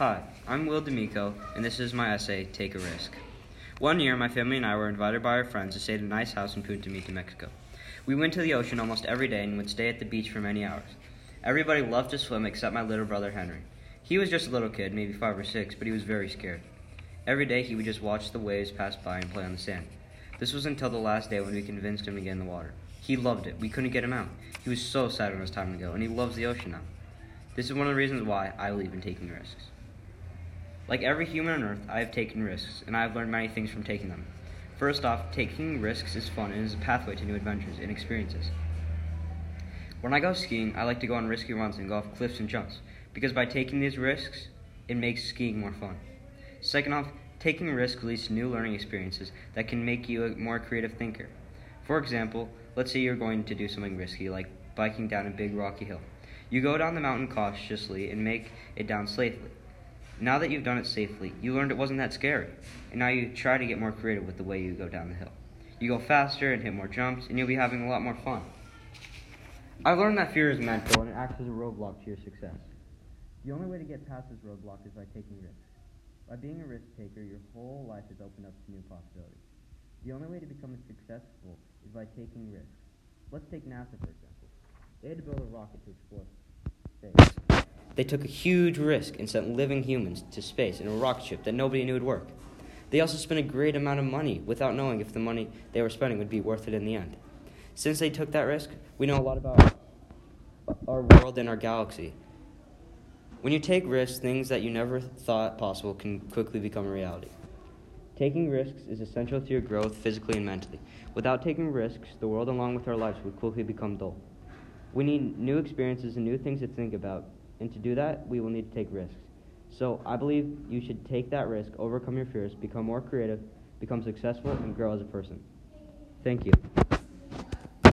Hi, I'm Will D'Amico, and this is my essay, Take a Risk. One year, my family and I were invited by our friends to stay at a nice house in Punta Mita, Mexico. We went to the ocean almost every day and would stay at the beach for many hours. Everybody loved to swim except my little brother Henry. He was just a little kid, maybe five or six, but he was very scared. Every day he would just watch the waves pass by and play on the sand. This was until the last day when we convinced him to get in the water. He loved it. We couldn't get him out. He was so sad when it was time to go, and he loves the ocean now. This is one of the reasons why I believe in taking risks. Like every human on earth, I have taken risks, and I have learned many things from taking them. First off, taking risks is fun and is a pathway to new adventures and experiences. When I go skiing, I like to go on risky runs and go off cliffs and jumps, because by taking these risks, it makes skiing more fun. Second off, taking risks leads to new learning experiences that can make you a more creative thinker. For example, let's say you're going to do something risky, like biking down a big rocky hill. You go down the mountain cautiously and make it down safely. Now that you've done it safely, you learned it wasn't that scary, and now you try to get more creative with the way you go down the hill. You go faster and hit more jumps, and you'll be having a lot more fun. I've learned that fear is mental and it acts as a roadblock to your success. The only way to get past this roadblock is by taking risks. By being a risk taker, your whole life is opened up to new possibilities. The only way to become successful is by taking risks. Let's take NASA, for example. They had to build a rocket to explore space. They took a huge risk and sent living humans to space in a rocket ship that nobody knew would work. They also spent a great amount of money without knowing if the money they were spending would be worth it in the end. Since they took that risk, we know a lot about our world and our galaxy. When you take risks, things that you never thought possible can quickly become a reality. Taking risks is essential to your growth physically and mentally. Without taking risks, the world along with our lives would quickly become dull. We need new experiences and new things to think about, and to do that, we will need to take risks. So I believe you should take that risk, overcome your fears, become more creative, become successful, and grow as a person. Thank you.